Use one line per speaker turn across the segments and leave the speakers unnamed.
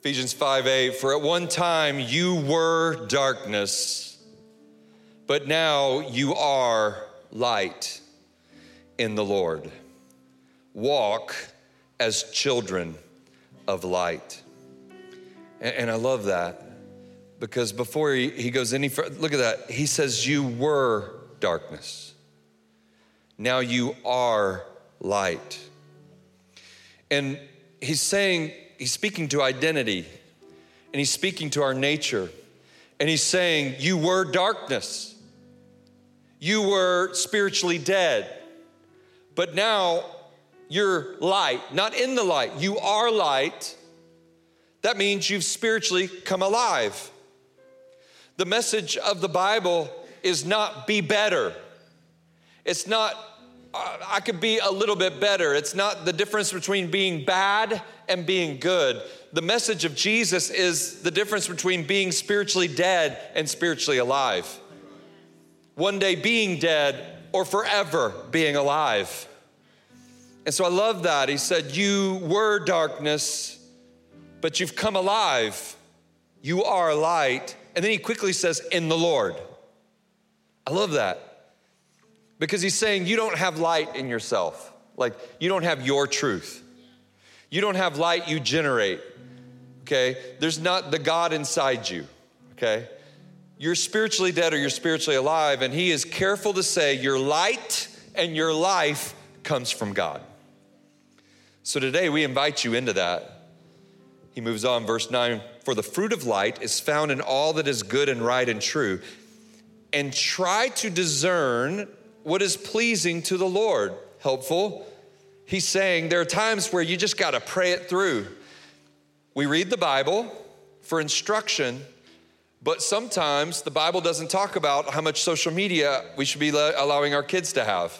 Ephesians 5 8, for at one time you were darkness, but now you are light in the Lord. Walk as children of light. And, and I love that because before he, he goes any further, look at that. He says, You were darkness. Now you are light. And he's saying, he's speaking to identity and he's speaking to our nature. And he's saying, You were darkness. You were spiritually dead. But now you're light, not in the light. You are light. That means you've spiritually come alive. The message of the Bible is not be better. It's not, uh, I could be a little bit better. It's not the difference between being bad and being good. The message of Jesus is the difference between being spiritually dead and spiritually alive. One day being dead or forever being alive. And so I love that. He said, You were darkness, but you've come alive. You are light. And then he quickly says, In the Lord. I love that because he's saying you don't have light in yourself. Like you don't have your truth. You don't have light you generate. Okay? There's not the God inside you. Okay? You're spiritually dead or you're spiritually alive. And he is careful to say your light and your life comes from God. So today we invite you into that. He moves on, verse 9 For the fruit of light is found in all that is good and right and true, and try to discern what is pleasing to the Lord. Helpful. He's saying there are times where you just got to pray it through. We read the Bible for instruction, but sometimes the Bible doesn't talk about how much social media we should be allowing our kids to have,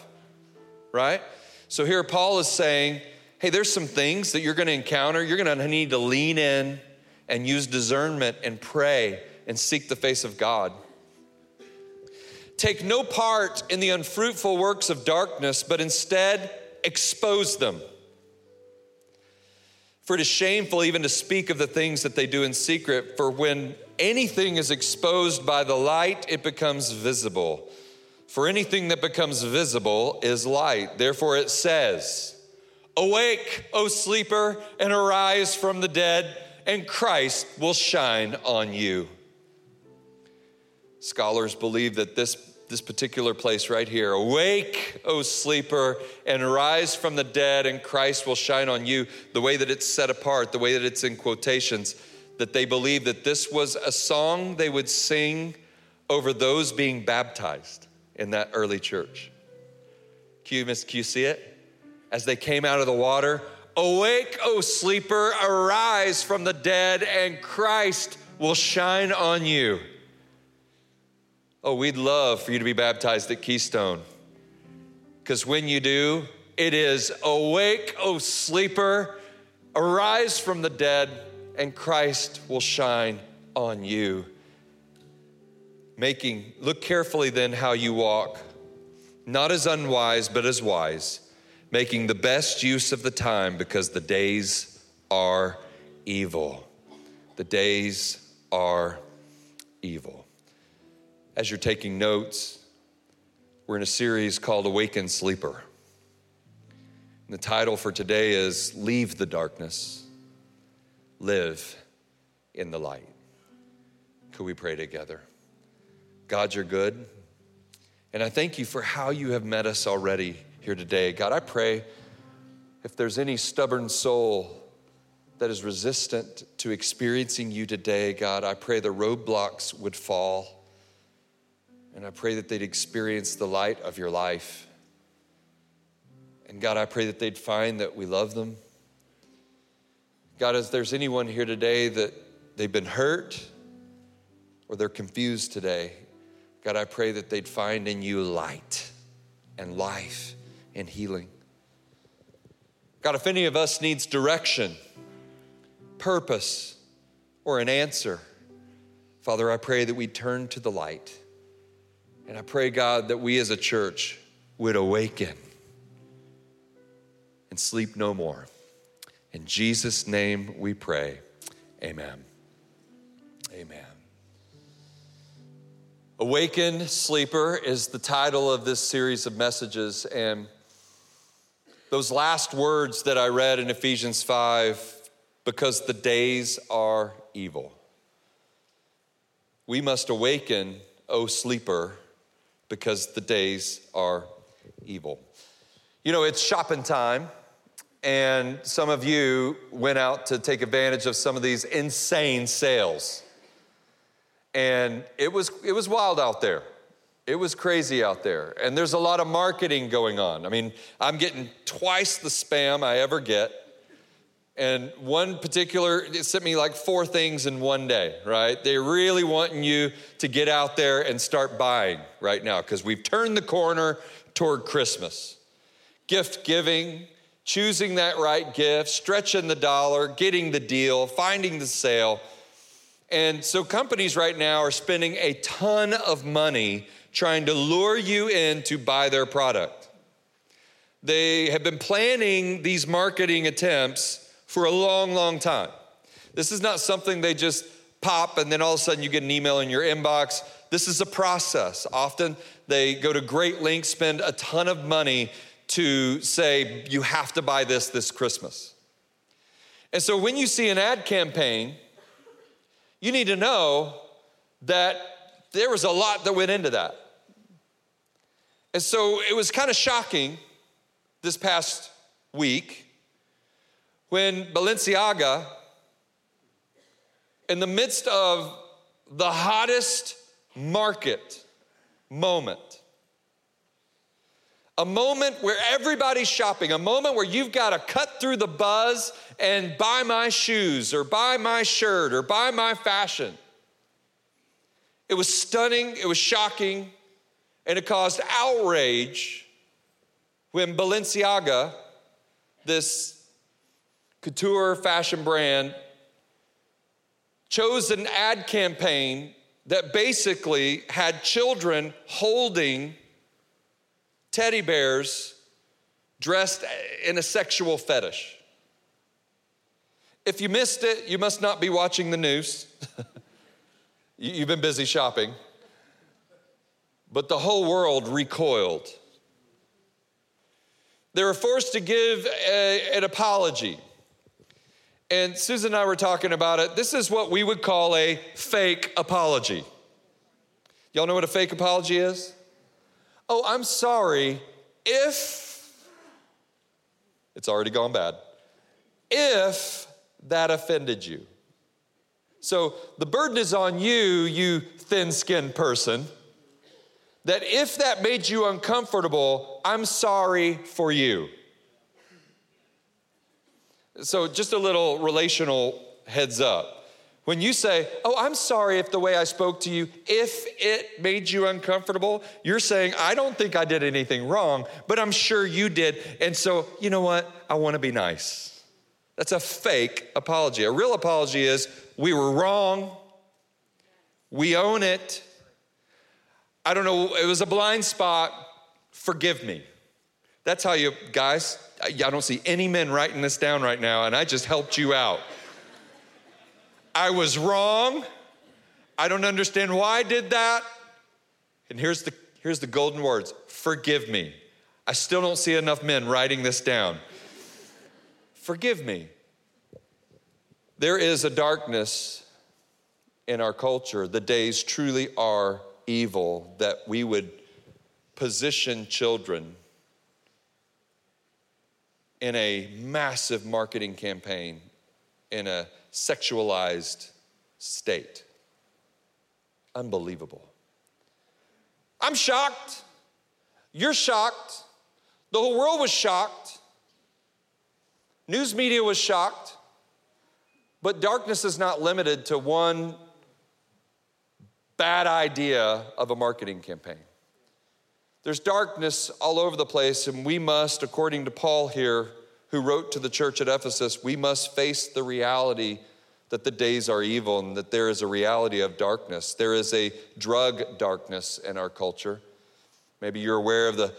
right? So here Paul is saying, hey, there's some things that you're going to encounter. You're going to need to lean in and use discernment and pray and seek the face of God. Take no part in the unfruitful works of darkness, but instead expose them. For it is shameful even to speak of the things that they do in secret, for when anything is exposed by the light, it becomes visible. For anything that becomes visible is light. Therefore, it says, Awake, O sleeper, and arise from the dead, and Christ will shine on you. Scholars believe that this, this particular place right here, awake, O sleeper, and rise from the dead, and Christ will shine on you, the way that it's set apart, the way that it's in quotations, that they believe that this was a song they would sing over those being baptized in that early church. Can you, can see it? as they came out of the water. Awake, O sleeper, arise from the dead, and Christ will shine on you. Oh, we'd love for you to be baptized at Keystone. Because when you do, it is awake, O sleeper, arise from the dead, and Christ will shine on you. Making, look carefully then how you walk, not as unwise, but as wise making the best use of the time because the days are evil. The days are evil. As you're taking notes, we're in a series called Awaken Sleeper. And the title for today is Leave the Darkness, Live in the Light. Could we pray together? God, you're good. And I thank you for how you have met us already here today. God, I pray if there's any stubborn soul that is resistant to experiencing you today, God, I pray the roadblocks would fall. And I pray that they'd experience the light of your life. And God, I pray that they'd find that we love them. God, if there's anyone here today that they've been hurt or they're confused today, God, I pray that they'd find in you light and life and healing. God, if any of us needs direction, purpose, or an answer, Father, I pray that we turn to the light. And I pray, God, that we as a church would awaken and sleep no more. In Jesus' name we pray. Amen. Amen. Awaken, Sleeper is the title of this series of messages. And those last words that I read in Ephesians 5 because the days are evil. We must awaken, O sleeper, because the days are evil. You know, it's shopping time, and some of you went out to take advantage of some of these insane sales. And it was, it was wild out there. It was crazy out there. And there's a lot of marketing going on. I mean, I'm getting twice the spam I ever get. And one particular, it sent me like four things in one day, right? They're really wanting you to get out there and start buying right now because we've turned the corner toward Christmas. Gift giving, choosing that right gift, stretching the dollar, getting the deal, finding the sale. And so companies right now are spending a ton of money trying to lure you in to buy their product. They have been planning these marketing attempts for a long, long time. This is not something they just pop and then all of a sudden you get an email in your inbox. This is a process. Often they go to great lengths, spend a ton of money to say, you have to buy this this Christmas. And so when you see an ad campaign, you need to know that there was a lot that went into that. And so it was kind of shocking this past week when Balenciaga, in the midst of the hottest market moment, a moment where everybody's shopping, a moment where you've got to cut through the buzz and buy my shoes or buy my shirt or buy my fashion. It was stunning, it was shocking, and it caused outrage when Balenciaga, this couture fashion brand, chose an ad campaign that basically had children holding teddy bears dressed in a sexual fetish. If you missed it, you must not be watching the news. You've been busy shopping. But the whole world recoiled. They were forced to give a, an apology. And Susan and I were talking about it. This is what we would call a fake apology. Y'all know what a fake apology is? Oh, I'm sorry if, it's already gone bad, if that offended you. So the burden is on you, you thin skinned person, that if that made you uncomfortable, I'm sorry for you. So, just a little relational heads up. When you say, Oh, I'm sorry if the way I spoke to you, if it made you uncomfortable, you're saying, I don't think I did anything wrong, but I'm sure you did. And so, you know what? I want to be nice. That's a fake apology. A real apology is, We were wrong, we own it. I don't know, it was a blind spot. Forgive me. That's how you, guys, I don't see any men writing this down right now, and I just helped you out. I was wrong. I don't understand why I did that. And here's the, here's the golden words forgive me. I still don't see enough men writing this down. Forgive me. There is a darkness in our culture. The days truly are evil that we would position children in a massive marketing campaign, in a sexualized state. Unbelievable. I'm shocked. You're shocked. The whole world was shocked. News media was shocked. But darkness is not limited to one bad idea of a marketing campaign. There's darkness all over the place, and we must, according to Paul here, who wrote to the church at Ephesus, we must face the reality that the days are evil and that there is a reality of darkness. There is a drug darkness in our culture. Maybe you're aware of the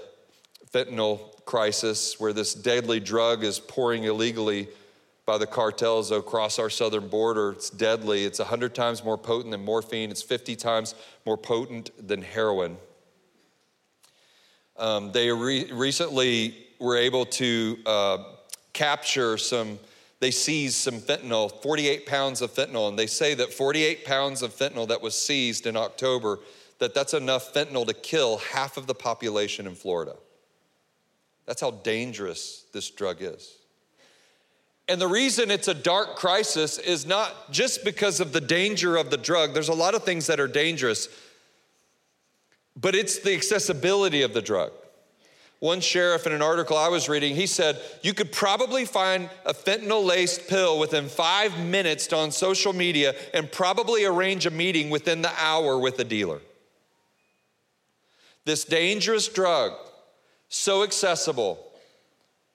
fentanyl crisis where this deadly drug is pouring illegally by the cartels across our southern border. It's deadly. It's 100 times more potent than morphine, it's 50 times more potent than heroin. Um, they re- recently were able to uh, capture some, they seized some fentanyl, 48 pounds of fentanyl, and they say that 48 pounds of fentanyl that was seized in October, that that's enough fentanyl to kill half of the population in Florida. That's how dangerous this drug is. And the reason it's a dark crisis is not just because of the danger of the drug. There's a lot of things that are dangerous but it's the accessibility of the drug. One sheriff in an article I was reading, he said, You could probably find a fentanyl laced pill within five minutes on social media and probably arrange a meeting within the hour with a dealer. This dangerous drug, so accessible,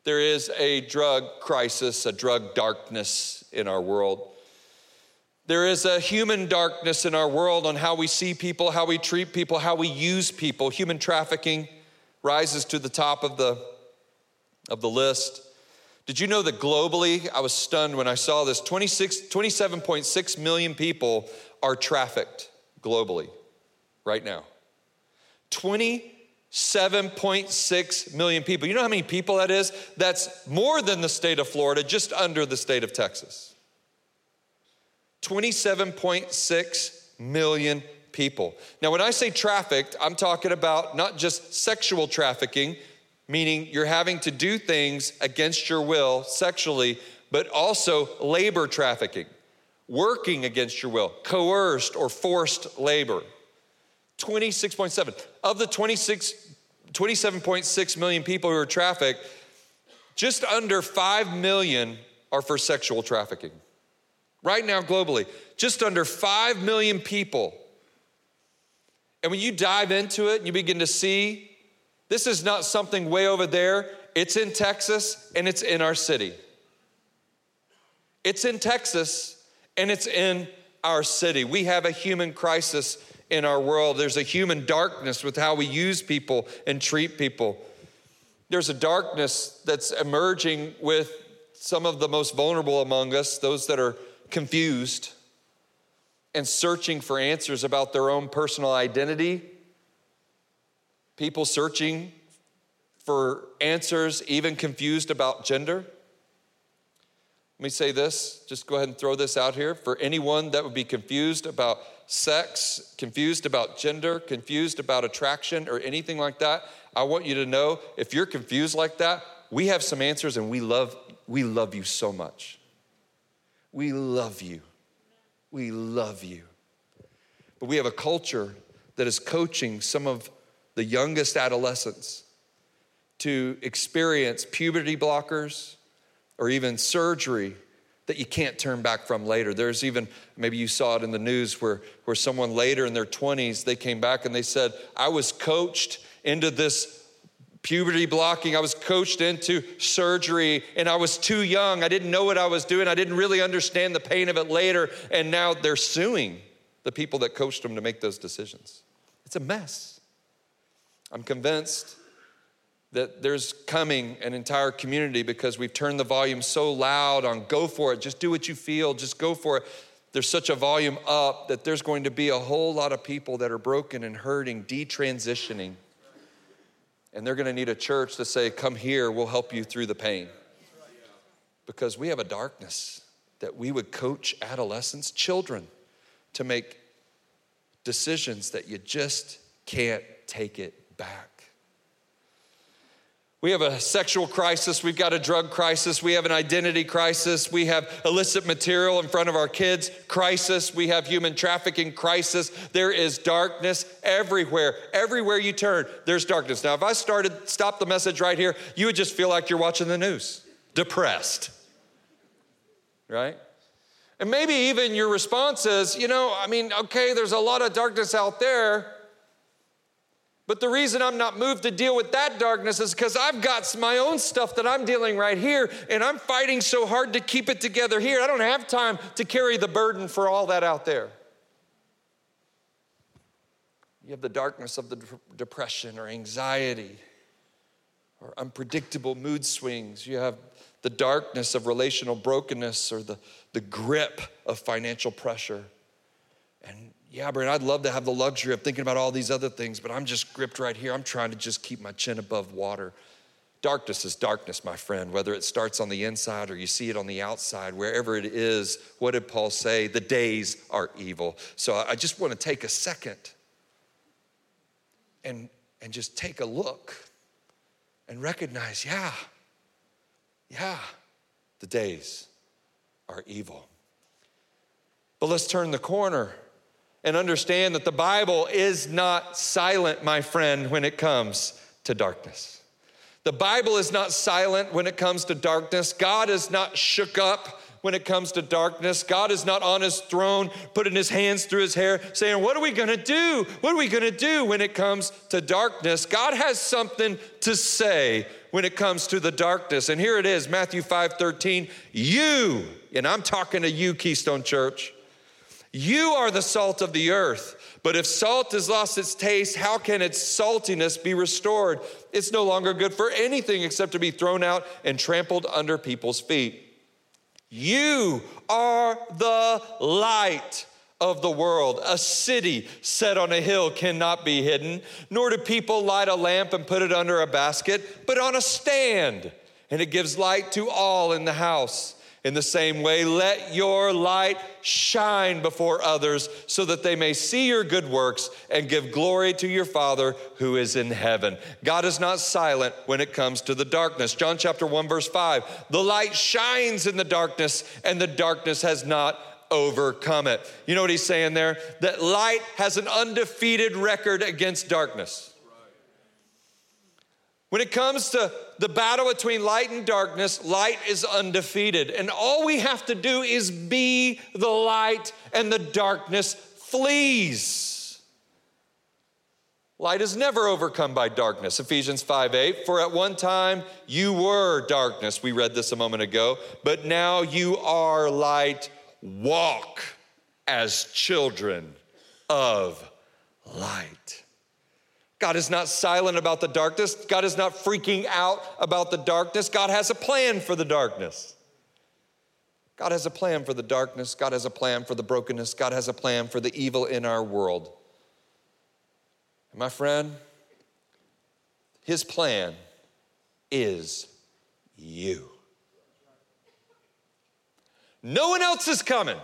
there is a drug crisis, a drug darkness in our world. There is a human darkness in our world on how we see people, how we treat people, how we use people. Human trafficking rises to the top of the, of the list. Did you know that globally, I was stunned when I saw this 26, 27.6 million people are trafficked globally right now. 27.6 million people. You know how many people that is? That's more than the state of Florida, just under the state of Texas. 27.6 million people. Now, when I say trafficked, I'm talking about not just sexual trafficking, meaning you're having to do things against your will sexually, but also labor trafficking, working against your will, coerced or forced labor. 26.7. Of the 26, 27.6 million people who are trafficked, just under 5 million are for sexual trafficking right now globally, just under 5 million people. And when you dive into it and you begin to see, this is not something way over there, it's in Texas and it's in our city. It's in Texas and it's in our city. We have a human crisis in our world. There's a human darkness with how we use people and treat people. There's a darkness that's emerging with some of the most vulnerable among us, those that are confused and searching for answers about their own personal identity, people searching for answers, even confused about gender. Let me say this, just go ahead and throw this out here. For anyone that would be confused about sex, confused about gender, confused about attraction, or anything like that, I want you to know if you're confused like that, we have some answers and we love, we love you so much. We love you. We love you. But we have a culture that is coaching some of the youngest adolescents to experience puberty blockers or even surgery that you can't turn back from later. There's even, maybe you saw it in the news where, where someone later in their 20s, they came back and they said, I was coached into this puberty blocking. I was coached into surgery and I was too young. I didn't know what I was doing. I didn't really understand the pain of it later. And now they're suing the people that coached them to make those decisions. It's a mess. I'm convinced that there's coming an entire community because we've turned the volume so loud on go for it, just do what you feel, just go for it. There's such a volume up that there's going to be a whole lot of people that are broken and hurting, detransitioning and they're going to need a church to say, Come here, we'll help you through the pain. Because we have a darkness that we would coach adolescents, children, to make decisions that you just can't take it back. We have a sexual crisis, we've got a drug crisis, we have an identity crisis, we have illicit material in front of our kids crisis, we have human trafficking crisis. There is darkness everywhere. Everywhere you turn, there's darkness. Now, if I started stop the message right here, you would just feel like you're watching the news, depressed. Right? And maybe even your response is, you know, I mean, okay, there's a lot of darkness out there, but the reason I'm not moved to deal with that darkness is because I've got my own stuff that I'm dealing right here, and I'm fighting so hard to keep it together here. I don't have time to carry the burden for all that out there. You have the darkness of the depression or anxiety or unpredictable mood swings. You have the darkness of relational brokenness or the, the grip of financial pressure. And yeah, Brian, I'd love to have the luxury of thinking about all these other things, but I'm just gripped right here. I'm trying to just keep my chin above water. Darkness is darkness, my friend, whether it starts on the inside or you see it on the outside, wherever it is. What did Paul say? The days are evil. So I just want to take a second and, and just take a look and recognize yeah, yeah, the days are evil. But let's turn the corner and understand that the Bible is not silent, my friend, when it comes to darkness. The Bible is not silent when it comes to darkness. God is not shook up when it comes to darkness. God is not on his throne, putting his hands through his hair, saying, What are we gonna do? What are we gonna do when it comes to darkness? God has something to say when it comes to the darkness. And here it is Matthew 5 13. You, and I'm talking to you, Keystone Church, you are the salt of the earth. But if salt has lost its taste, how can its saltiness be restored? It's no longer good for anything except to be thrown out and trampled under people's feet. You are the light of the world. A city set on a hill cannot be hidden, nor do people light a lamp and put it under a basket, but on a stand, and it gives light to all in the house. In the same way, let your light shine before others so that they may see your good works and give glory to your Father who is in heaven. God is not silent when it comes to the darkness. John chapter 1, verse 5 the light shines in the darkness, and the darkness has not overcome it. You know what he's saying there? That light has an undefeated record against darkness. When it comes to the battle between light and darkness, light is undefeated. And all we have to do is be the light, and the darkness flees. Light is never overcome by darkness. Ephesians 5 8. For at one time you were darkness. We read this a moment ago. But now you are light. Walk as children of light. God is not silent about the darkness. God is not freaking out about the darkness. God has a plan for the darkness. God has a plan for the darkness. God has a plan for the brokenness. God has a plan for the evil in our world. And my friend, his plan is you. No one else is coming.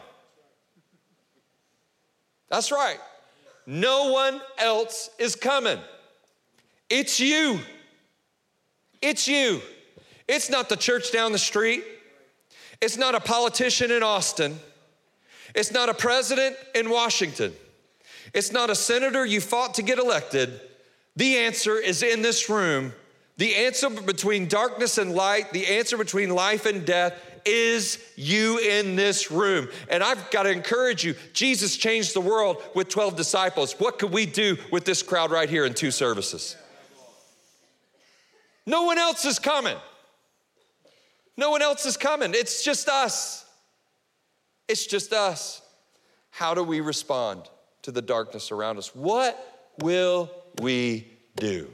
That's right. No one else is coming. It's you. It's you. It's not the church down the street. It's not a politician in Austin. It's not a president in Washington. It's not a senator you fought to get elected. The answer is in this room. The answer between darkness and light, the answer between life and death is you in this room. And I've got to encourage you Jesus changed the world with 12 disciples. What could we do with this crowd right here in two services? No one else is coming. No one else is coming. It's just us. It's just us. How do we respond to the darkness around us? What will we do?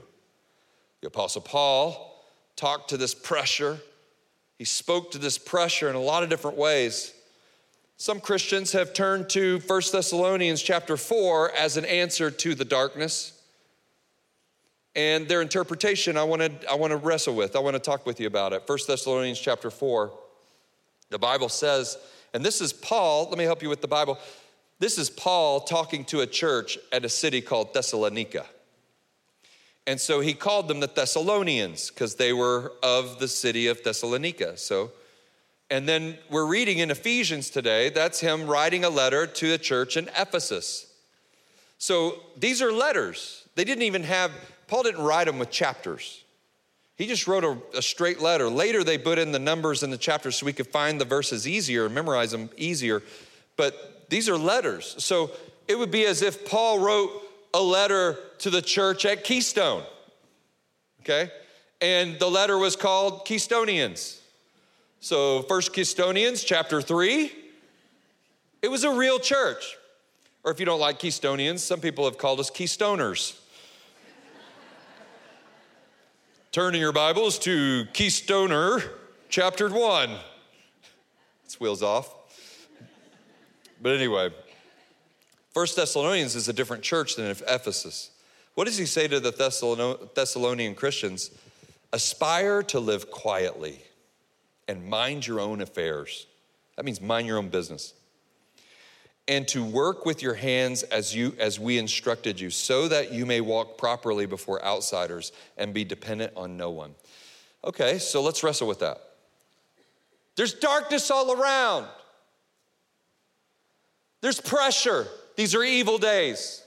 The Apostle Paul talked to this pressure he spoke to this pressure in a lot of different ways. Some Christians have turned to 1 Thessalonians chapter 4 as an answer to the darkness. And their interpretation I want to I want to wrestle with. I want to talk with you about it. 1 Thessalonians chapter 4. The Bible says, and this is Paul, let me help you with the Bible. This is Paul talking to a church at a city called Thessalonica. And so he called them the Thessalonians because they were of the city of Thessalonica. So, and then we're reading in Ephesians today, that's him writing a letter to the church in Ephesus. So these are letters. They didn't even have, Paul didn't write them with chapters. He just wrote a, a, straight letter. Later, they put in the numbers in the chapters so we could find the verses easier, and memorize them easier. But these are letters. So it would be as if Paul wrote a letter to the church at Keystone, okay? And the letter was called Keystonians. So, First Keystonians, chapter 3, it was a real church. Or if you don't like Keystonians, some people have called us Keystoners. Turning your Bibles to Keystoner chapter 1. It's wheels off. But anyway, First Thessalonians is a different church than Ephesus. What does he say to the Thessalonian Christians? Aspire to live quietly and mind your own affairs. That means mind your own business. And to work with your hands as you as we instructed you, so that you may walk properly before outsiders and be dependent on no one. Okay, so let's wrestle with that. There's darkness all around. There's pressure. These are evil days.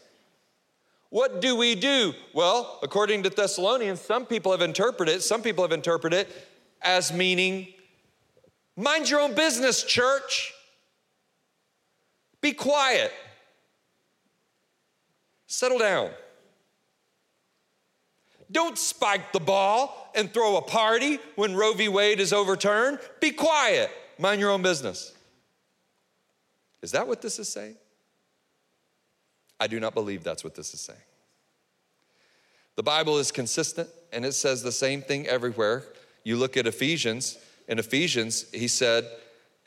What do we do? Well, according to Thessalonians, some people have interpreted it, some people have interpreted it as meaning mind your own business, church. Be quiet. Settle down. Don't spike the ball and throw a party when Roe v. Wade is overturned. Be quiet. Mind your own business. Is that what this is saying? I do not believe that's what this is saying. The Bible is consistent and it says the same thing everywhere. You look at Ephesians, in Ephesians, he said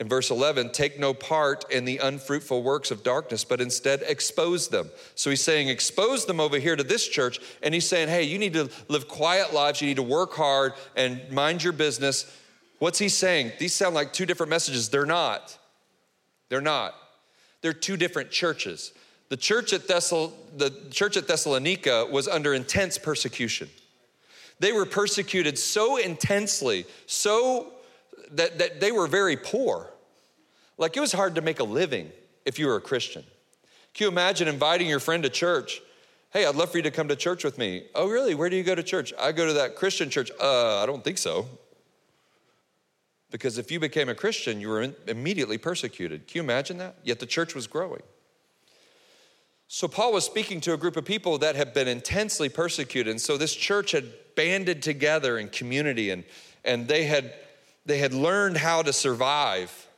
in verse 11, take no part in the unfruitful works of darkness, but instead expose them. So he's saying, expose them over here to this church, and he's saying, hey, you need to live quiet lives, you need to work hard and mind your business. What's he saying? These sound like two different messages. They're not. They're not. They're two different churches. The church at, Thessal, the church at Thessalonica was under intense persecution. They were persecuted so intensely, so that, that they were very poor. Like it was hard to make a living if you were a Christian. Can you imagine inviting your friend to church? Hey, I'd love for you to come to church with me. Oh, really? Where do you go to church? I go to that Christian church. Uh, I don't think so. Because if you became a Christian, you were immediately persecuted. Can you imagine that? Yet the church was growing. So, Paul was speaking to a group of people that had been intensely persecuted. And so, this church had banded together in community and, and they, had, they had learned how to survive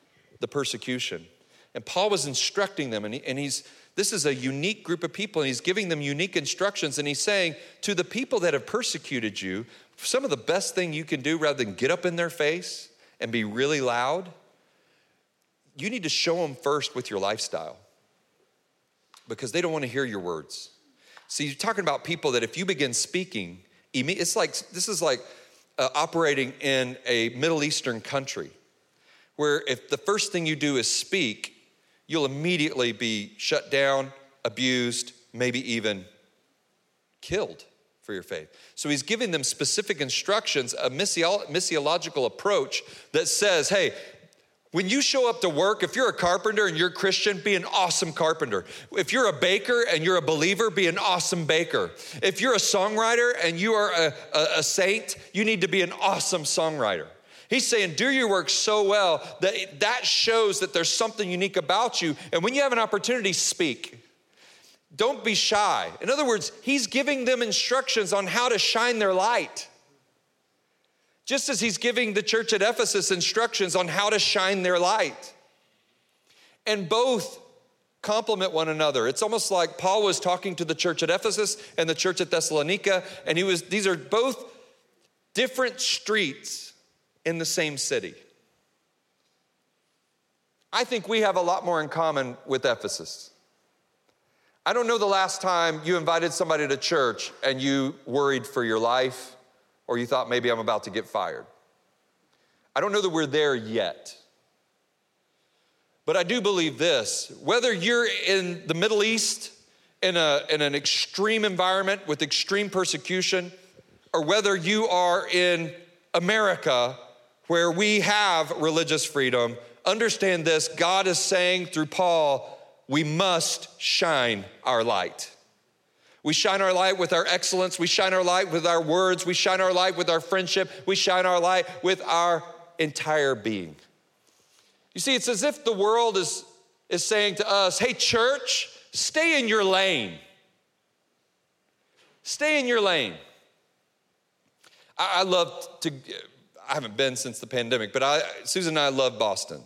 the persecution. And Paul was instructing them, and, he, and he's this is a unique group of people, and he's giving them unique instructions. And he's saying to the people that have persecuted you, some of the best thing you can do rather than get up in their face and be really loud, you need to show them first with your lifestyle because they don't want to hear your words. See, you're talking about people that if you begin speaking, it's like this is like uh, operating in a Middle Eastern country where if the first thing you do is speak, you'll immediately be shut down, abused, maybe even killed for your faith. So he's giving them specific instructions, a missiological approach that says, hey, when you show up to work, if you're a carpenter and you're Christian, be an awesome carpenter. If you're a baker and you're a believer, be an awesome baker. If you're a songwriter and you are a, a, a saint, you need to be an awesome songwriter. He's saying, do your work so well that that shows that there's something unique about you. And when you have an opportunity, speak. Don't be shy. In other words, he's giving them instructions on how to shine their light. Just as he's giving the church at Ephesus instructions on how to shine their light. And both complement one another. It's almost like Paul was talking to the church at Ephesus and the church at Thessalonica, and he was, these are both different streets in the same city. I think we have a lot more in common with Ephesus. I don't know the last time you invited somebody to church and you worried for your life or you thought maybe I'm about to get fired. I don't know that we're there yet. But I do believe this whether you're in the Middle East in, a, in an extreme environment with extreme persecution, or whether you are in America where we have religious freedom, understand this God is saying through Paul, we must shine our light. We shine our light with our excellence. We shine our light with our words. We shine our light with our friendship. We shine our light with our entire being. You see, it's as if the world is, is saying to us, hey, church, stay in your lane. Stay in your lane. I, I love to, I haven't been since the pandemic, but I, Susan and I love Boston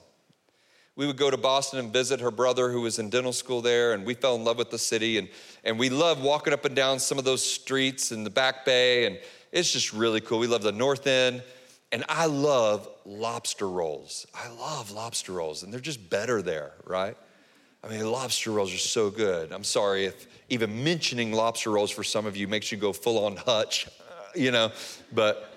we would go to Boston and visit her brother who was in dental school there, and we fell in love with the city. And, and we love walking up and down some of those streets in the Back Bay, and it's just really cool. We love the North End. And I love lobster rolls. I love lobster rolls, and they're just better there, right? I mean, lobster rolls are so good. I'm sorry if even mentioning lobster rolls for some of you makes you go full on hutch, you know, but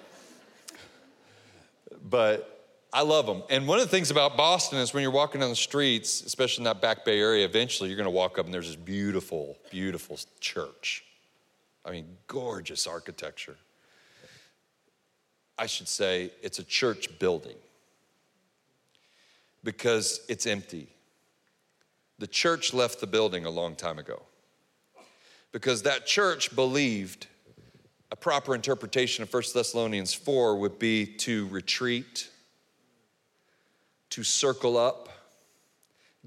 but I love them. And one of the things about Boston is when you're walking down the streets, especially in that back bay area, eventually you're going to walk up and there's this beautiful, beautiful church. I mean, gorgeous architecture. I should say it's a church building because it's empty. The church left the building a long time ago because that church believed a proper interpretation of 1 Thessalonians 4 would be to retreat, to circle up,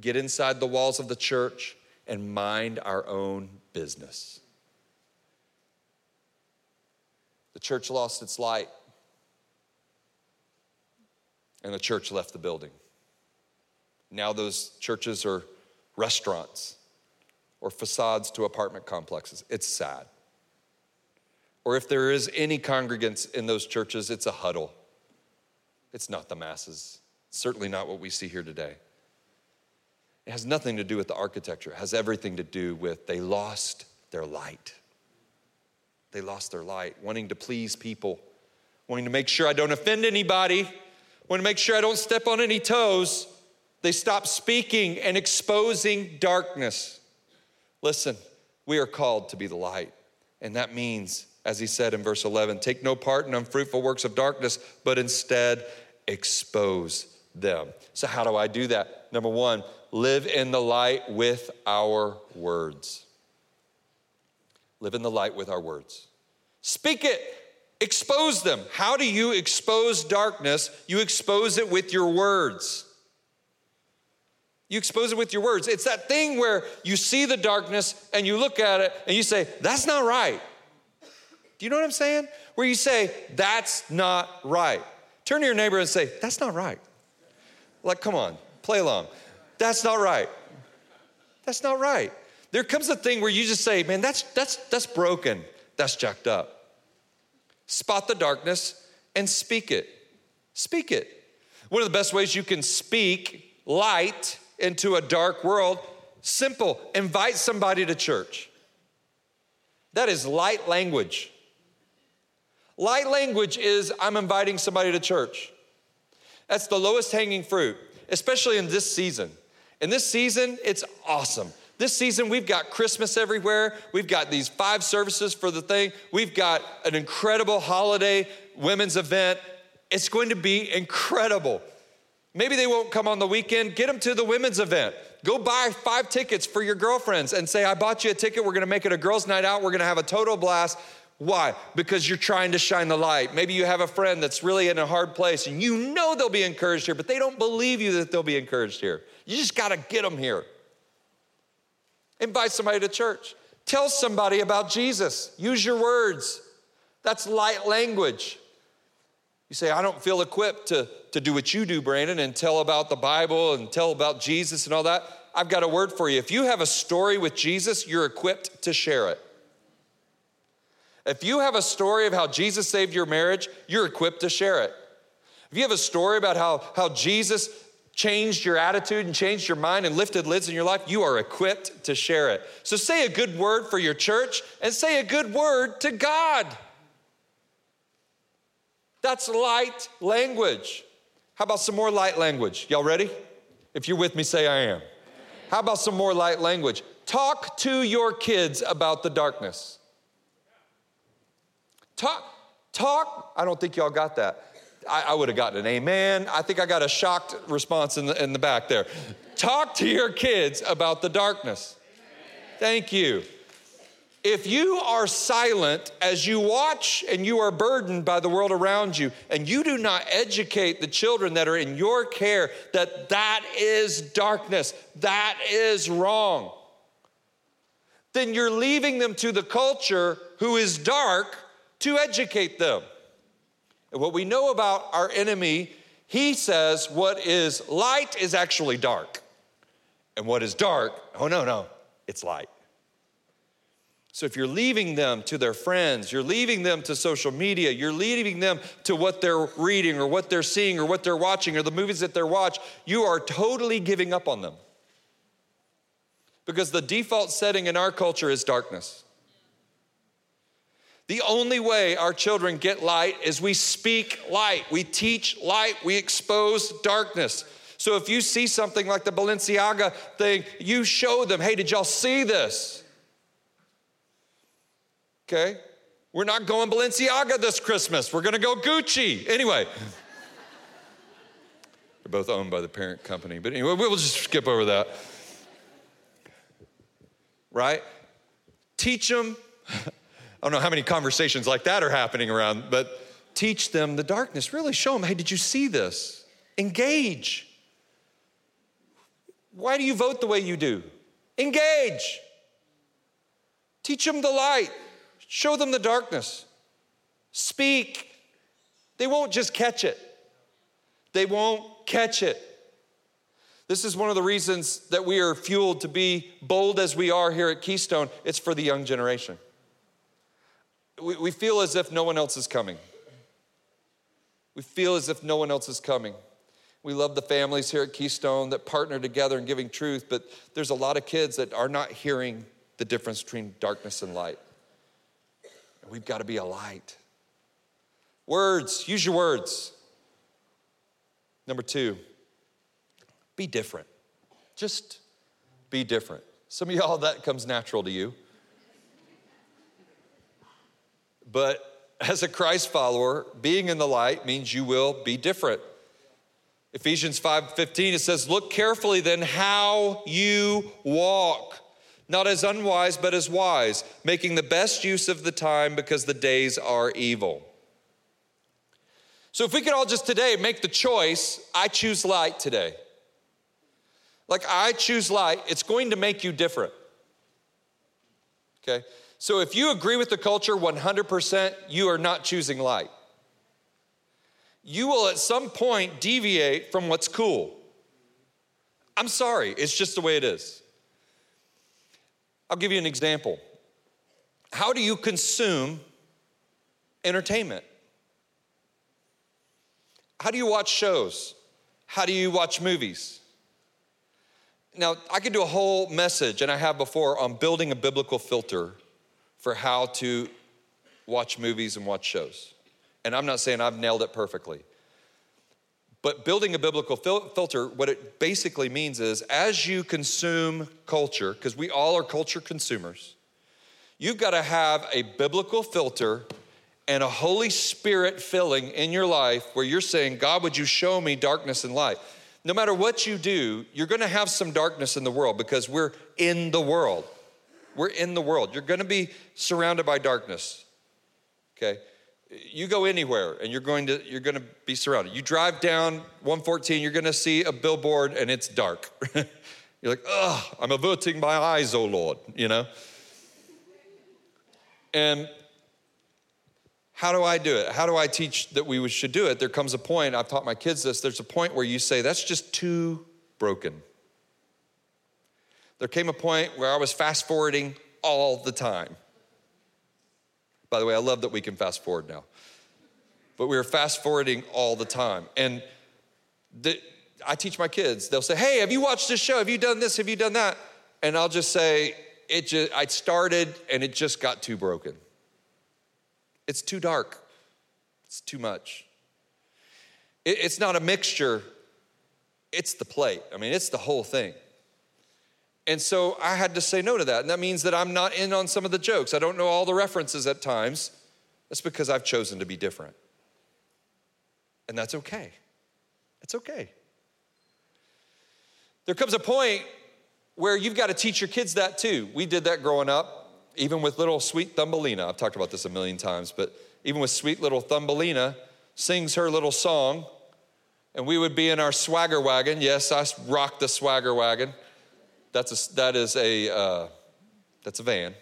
get inside the walls of the church, and mind our own business. The church lost its light, and the church left the building. Now, those churches are restaurants or facades to apartment complexes. It's sad. Or if there is any congregants in those churches, it's a huddle. It's not the masses. Certainly not what we see here today. It has nothing to do with the architecture, it has everything to do with they lost their light. They lost their light, wanting to please people, wanting to make sure I don't offend anybody, wanting to make sure I don't step on any toes. They stopped speaking and exposing darkness. Listen, we are called to be the light. And that means, as he said in verse 11, take no part in unfruitful works of darkness, but instead expose them. So, how do I do that? Number one, live in the light with our words. Live in the light with our words. Speak it, expose them. How do you expose darkness? You expose it with your words. You expose it with your words. It's that thing where you see the darkness and you look at it and you say, That's not right. Do you know what I'm saying? Where you say, That's not right. Turn to your neighbor and say, That's not right. Like, come on, play along. That's not right. That's not right. There comes a thing where you just say, Man, that's, that's, that's broken. That's jacked up. Spot the darkness and speak it. Speak it. One of the best ways you can speak light into a dark world? Simple, invite somebody to church. That is light language. Light language is I'm inviting somebody to church. That's the lowest hanging fruit, especially in this season. In this season, it's awesome. This season, we've got Christmas everywhere. We've got these five services for the thing. We've got an incredible holiday women's event. It's going to be incredible. Maybe they won't come on the weekend. Get them to the women's event. Go buy five tickets for your girlfriends and say, I bought you a ticket. We're gonna make it a girls' night out. We're gonna have a total blast. Why? Because you're trying to shine the light. Maybe you have a friend that's really in a hard place and you know they'll be encouraged here, but they don't believe you that they'll be encouraged here. You just gotta get them here. Invite somebody to church. Tell somebody about Jesus. Use your words. That's light language. You say, I don't feel equipped to, to do what you do, Brandon, and tell about the Bible and tell about Jesus and all that. I've got a word for you. If you have a story with Jesus, you're equipped to share it. If you have a story of how Jesus saved your marriage, you're equipped to share it. If you have a story about how, how Jesus changed your attitude and changed your mind and lifted lids in your life, you are equipped to share it. So say a good word for your church and say a good word to God. That's light language. How about some more light language? Y'all ready? If you're with me, say I am. How about some more light language? Talk to your kids about the darkness. Talk, talk. I don't think y'all got that. I, I would have gotten an amen. I think I got a shocked response in the, in the back there. Talk to your kids about the darkness. Thank you. If you are silent as you watch and you are burdened by the world around you, and you do not educate the children that are in your care that that is darkness, that is wrong, then you're leaving them to the culture who is dark to educate them. And what we know about our enemy, he says what is light is actually dark, and what is dark, oh no, no, it's light. So if you're leaving them to their friends, you're leaving them to social media, you're leaving them to what they're reading or what they're seeing or what they're watching or the movies that they're watching, you are totally giving up on them. Because the default setting in our culture is darkness. The only way our children get light is we speak light, we teach light, we expose darkness. So if you see something like the Balenciaga thing, you show them, hey, did y'all see this? Okay? We're not going Balenciaga this Christmas. We're to go Gucci. Anyway. They're both owned by the parent company. But anyway, we'll just skip over that. Right? Teach them. I don't know how many conversations like that are happening around, but teach them the darkness. Really show them, hey, did you see this? Engage. Why do you vote the way you do? Engage. Teach them the light. Show them the darkness. Speak. They won't just catch it, they won't catch it. This is one of the reasons that we are fueled to be bold as we are here at Keystone. It's for the young generation. We, we feel as if no one else is coming. We feel as if no one else is coming. We love the families here at Keystone that partner together in giving truth, but there's a lot of kids that are not hearing the difference between darkness and light. We've got to be a light. Words, use your words. Number two, be different. Just be different. Some of y'all, that comes natural to you. But as a Christ follower, being in the light means you will be different. Ephesians 5:15 it says, "Look carefully then how you walk." not as unwise, but as wise, making the best use of the time because the days are evil. So, if we could all just today make the choice, I choose light today. Like, I choose light, it's going to make you different. Okay? So, if you agree with the culture 100%, you are not choosing light. You will at some point deviate from what's cool. I'm sorry, it's just the way it is. I'll give you an example. How do you consume entertainment? How do you watch shows? How do you watch movies? Now, I could do a whole message, and I have before, on building a biblical filter for how to watch movies and watch shows. And I'm not saying I've nailed it perfectly. But building a biblical fil- filter, what it basically means is as you consume culture, because we all are culture consumers, you've got to have a biblical filter and a Holy Spirit filling in your life where you're saying, God, would you show me darkness and light? No matter what you do, you're gonna have some darkness in the world because we're in the world. We're in the world. You're gonna be surrounded by darkness, okay? you go anywhere and you're going to you're going to be surrounded. You drive down 114 you're going to see a billboard and it's dark. You're like oh i'm averting my eyes oh lord you know? And how do i do it? How do i teach that we should do it? There comes a point i've taught my kids this there's a point where you say that's just too broken there came a point where i was fast forwarding all the time by the way, I love that we can fast forward now. But we were fast forwarding all the time. And the, I teach my kids, they'll say, Hey, have you watched this show? Have you done this? Have you done that? And I'll just say, it just, I started and it just got too broken. It's too dark. It's too much. It, it's not a mixture, it's the plate. I mean, it's the whole thing. And so I had to say no to that. And that means that I'm not in on some of the jokes. I don't know all the references at times. That's because I've chosen to be different. And that's okay. It's okay. There comes a point where you've got to teach your kids that too. We did that growing up, even with little sweet Thumbelina. I've talked about this a million times, but even with sweet little Thumbelina sings her little song, and we would be in our swagger wagon. Yes, I rocked the swagger wagon that's a, that is a, uh, that's a van.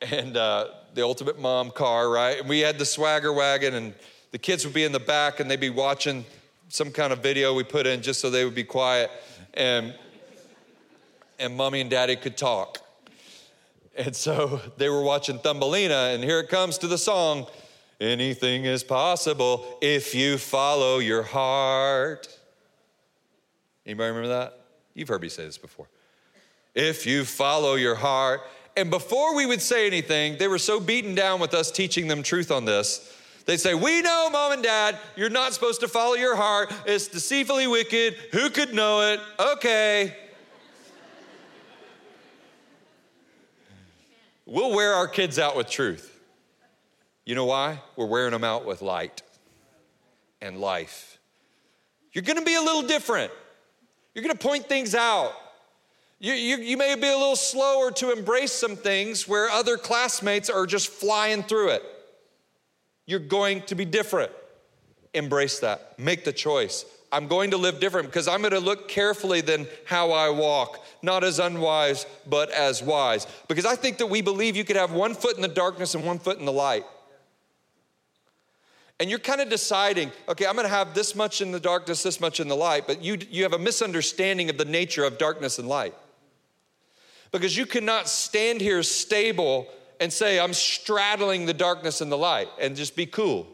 And uh, the ultimate mom car, right? And we had the swagger wagon, and the kids would be in the back and they'd be watching some kind of video we put in just so they would be quiet. And, and mommy and daddy could talk. And so they were watching Thumbelina, and here it comes to the song Anything is possible if you follow your heart. Anybody remember that? You've heard me say this before. If you follow your heart. And before we would say anything, they were so beaten down with us teaching them truth on this. They'd say, We know, mom and dad, you're not supposed to follow your heart. It's deceitfully wicked. Who could know it? Okay. We'll wear our kids out with truth. You know why? We're wearing them out with light and life. You're gonna be a little different. You're gonna point things out. You, you, you, may be a little slower to embrace some things where other classmates are just flying through it. You're going to be different. Embrace that. Make the choice. I'm going to live different because I'm going to look carefully than how I walk, not as unwise, but as wise. Because I think that we believe you could have one foot in the darkness and one foot in the light. And you're kind of deciding, okay, I'm gonna have this much in the darkness, this much in the light, but you, you have a misunderstanding of the nature of darkness and light. Because you cannot stand here stable and say, I'm straddling the darkness and the light and just be cool.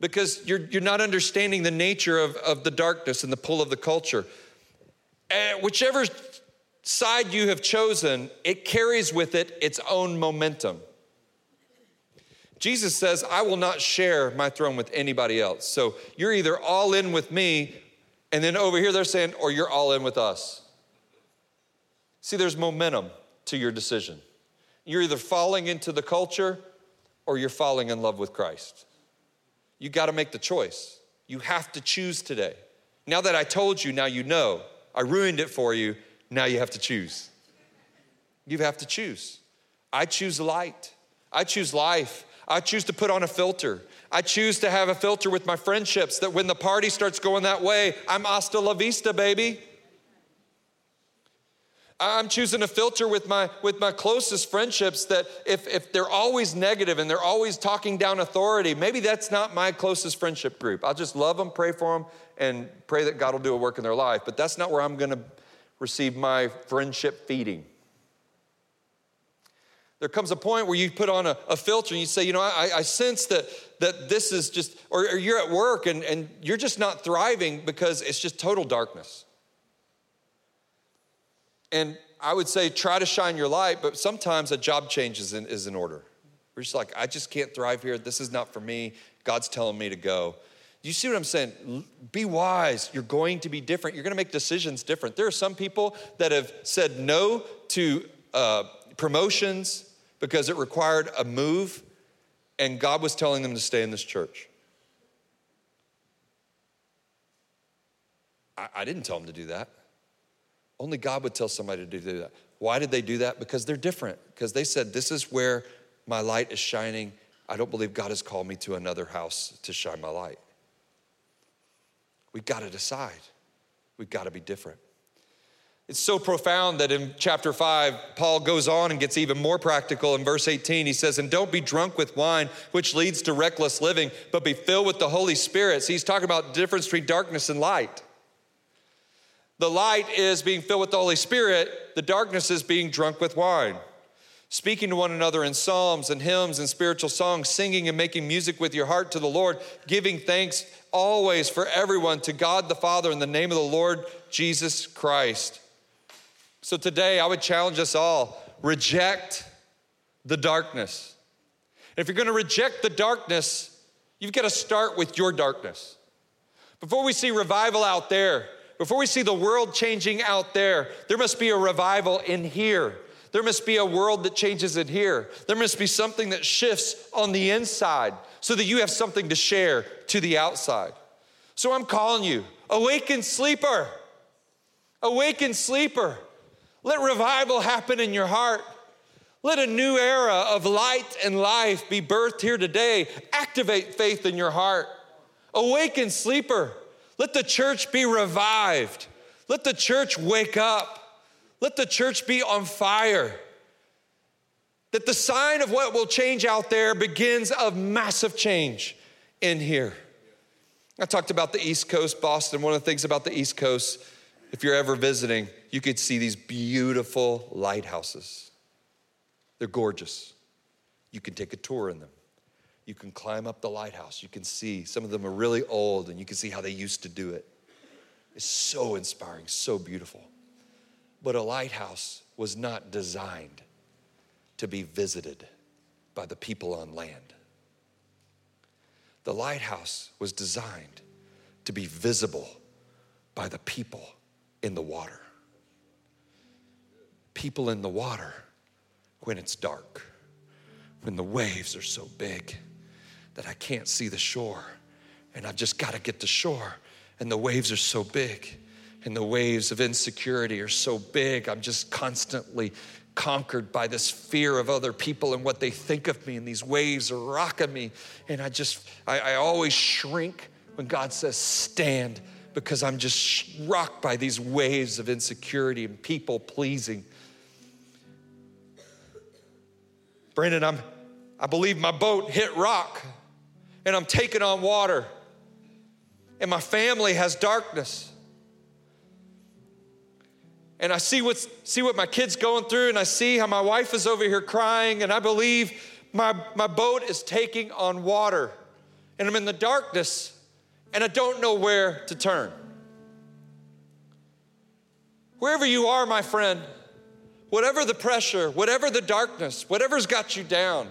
Because you're, you're not understanding the nature of, of the darkness and the pull of the culture. And whichever side you have chosen, it carries with it its own momentum. Jesus says, I will not share my throne with anybody else. So you're either all in with me, and then over here they're saying, or you're all in with us. See, there's momentum to your decision. You're either falling into the culture or you're falling in love with Christ. You got to make the choice. You have to choose today. Now that I told you, now you know. I ruined it for you. Now you have to choose. You have to choose. I choose light. I choose life. I choose to put on a filter. I choose to have a filter with my friendships that when the party starts going that way, I'm hasta la vista, baby. I'm choosing a filter with my with my closest friendships that if, if they're always negative and they're always talking down authority, maybe that's not my closest friendship group. I'll just love them, pray for them, and pray that God will do a work in their life. But that's not where I'm gonna receive my friendship feeding. There comes a point where you put on a, a filter and you say, you know, I, I sense that, that this is just, or, or you're at work and, and you're just not thriving because it's just total darkness. And I would say try to shine your light, but sometimes a job change is in, is in order. We're just like, I just can't thrive here. This is not for me. God's telling me to go. You see what I'm saying? Be wise. You're going to be different. You're going to make decisions different. There are some people that have said no to uh, promotions, because it required a move, and God was telling them to stay in this church. I, I didn't tell them to do that. Only God would tell somebody to do that. Why did they do that? Because they're different. Because they said, This is where my light is shining. I don't believe God has called me to another house to shine my light. We've got to decide. We've got to be different. It's so profound that in chapter 5, Paul goes on and gets even more practical. In verse 18, he says, And don't be drunk with wine, which leads to reckless living, but be filled with the Holy Spirit. So he's talking about the difference between darkness and light. The light is being filled with the Holy Spirit, the darkness is being drunk with wine. Speaking to one another in psalms and hymns and spiritual songs, singing and making music with your heart to the Lord, giving thanks always for everyone to God the Father in the name of the Lord Jesus Christ so today, I would challenge us all reject the darkness. If you're going to reject the darkness, you've got to start with your darkness. Before we see revival out there, before we see the world changing out there, there must be a revival in here. There must be a world that changes in here. There must be something that shifts on the inside so that you have something to share to the outside. So I'm calling you, awaken sleeper. Awaken sleeper. Let revival happen in your heart. Let a new era of light and life be birthed here today. Activate faith in your heart. Awaken, sleeper. Let the church be revived. Let the church wake up. Let the church be on fire. That the sign of what will change out there begins of massive change in here. I talked about the East Coast, Boston. One of the things about the East Coast, if you're ever visiting, you could see these beautiful lighthouses. They're gorgeous. You can take a tour in them. You can climb up the lighthouse. You can see some of them are really old and you can see how they used to do it. It's so inspiring, so beautiful. But a lighthouse was not designed to be visited by the people on land. The lighthouse was designed to be visible by the people in the water. People in the water when it's dark, when the waves are so big that I can't see the shore and I've just got to get to shore and the waves are so big and the waves of insecurity are so big. I'm just constantly conquered by this fear of other people and what they think of me, and these waves are rocking me. And I just, I, I always shrink when God says, stand, because I'm just rocked by these waves of insecurity and people pleasing. Brandon, I'm, I believe my boat hit rock and I'm taking on water, and my family has darkness and I see what's see what my kids going through, and I see how my wife is over here crying, and I believe my, my boat is taking on water. And I'm in the darkness, and I don't know where to turn. Wherever you are, my friend, whatever the pressure, whatever the darkness, whatever's got you down,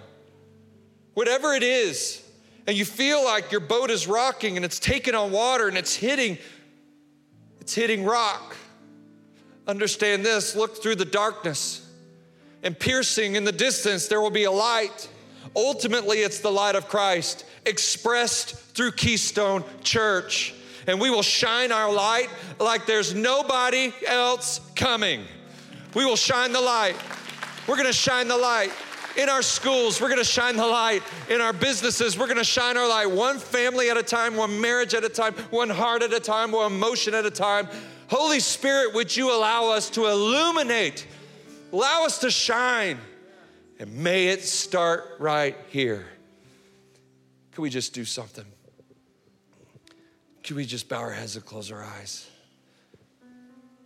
whatever it is, and you feel like your boat is rocking and it's taking on water and it's hitting, it's hitting rock Understand this look through the darkness and piercing in the distance, there will be a light. Ultimately, it's the light of Christ expressed through Keystone Church. And we will shine our light like there's nobody else coming. We will shine the light. We're gonna shine the light in our schools. We're gonna shine the light in our businesses. We're gonna shine our light one family at a time, one marriage at a time, one heart at a time, one emotion at a time. Holy Spirit, would you allow us to illuminate, allow us to shine, and may it start right here. Can we just do something? Can we just bow our heads and close our eyes?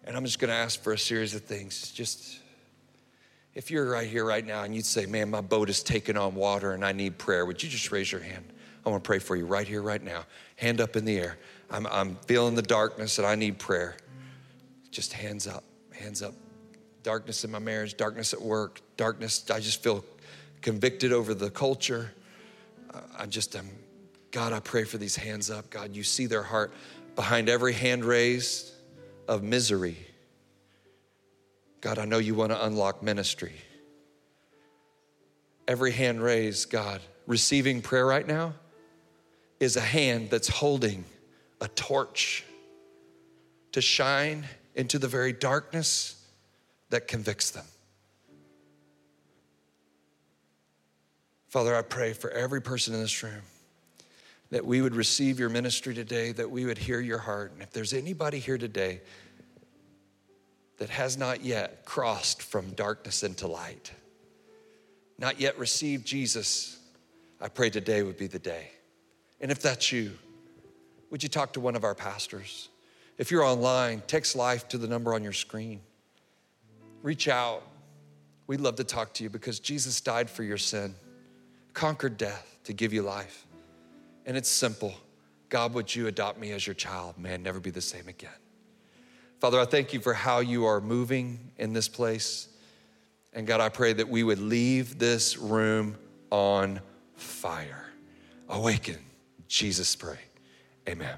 And I'm just going to ask for a series of things. Just if you're right here right now and you'd say, Man, my boat is taking on water and I need prayer, would you just raise your hand? I want to pray for you right here, right now. Hand up in the air. I'm, I'm feeling the darkness and I need prayer just hands up, hands up. Darkness in my marriage, darkness at work, darkness, I just feel convicted over the culture. I'm just am, God, I pray for these hands up. God, you see their heart behind every hand raised of misery. God, I know you want to unlock ministry. Every hand raised, God, receiving prayer right now is a hand that's holding a torch to shine into the very darkness that convicts them. Father, I pray for every person in this room that we would receive your ministry today, that we would hear your heart. And if there's anybody here today that has not yet crossed from darkness into light, not yet received Jesus, I pray today would be the day. And if that's you, would you talk to one of our pastors? If you're online, text life to the number on your screen. Reach out. We'd love to talk to you because Jesus died for your sin, conquered death to give you life. And it's simple God, would you adopt me as your child? Man, never be the same again. Father, I thank you for how you are moving in this place. And God, I pray that we would leave this room on fire. Awaken. Jesus, pray. Amen.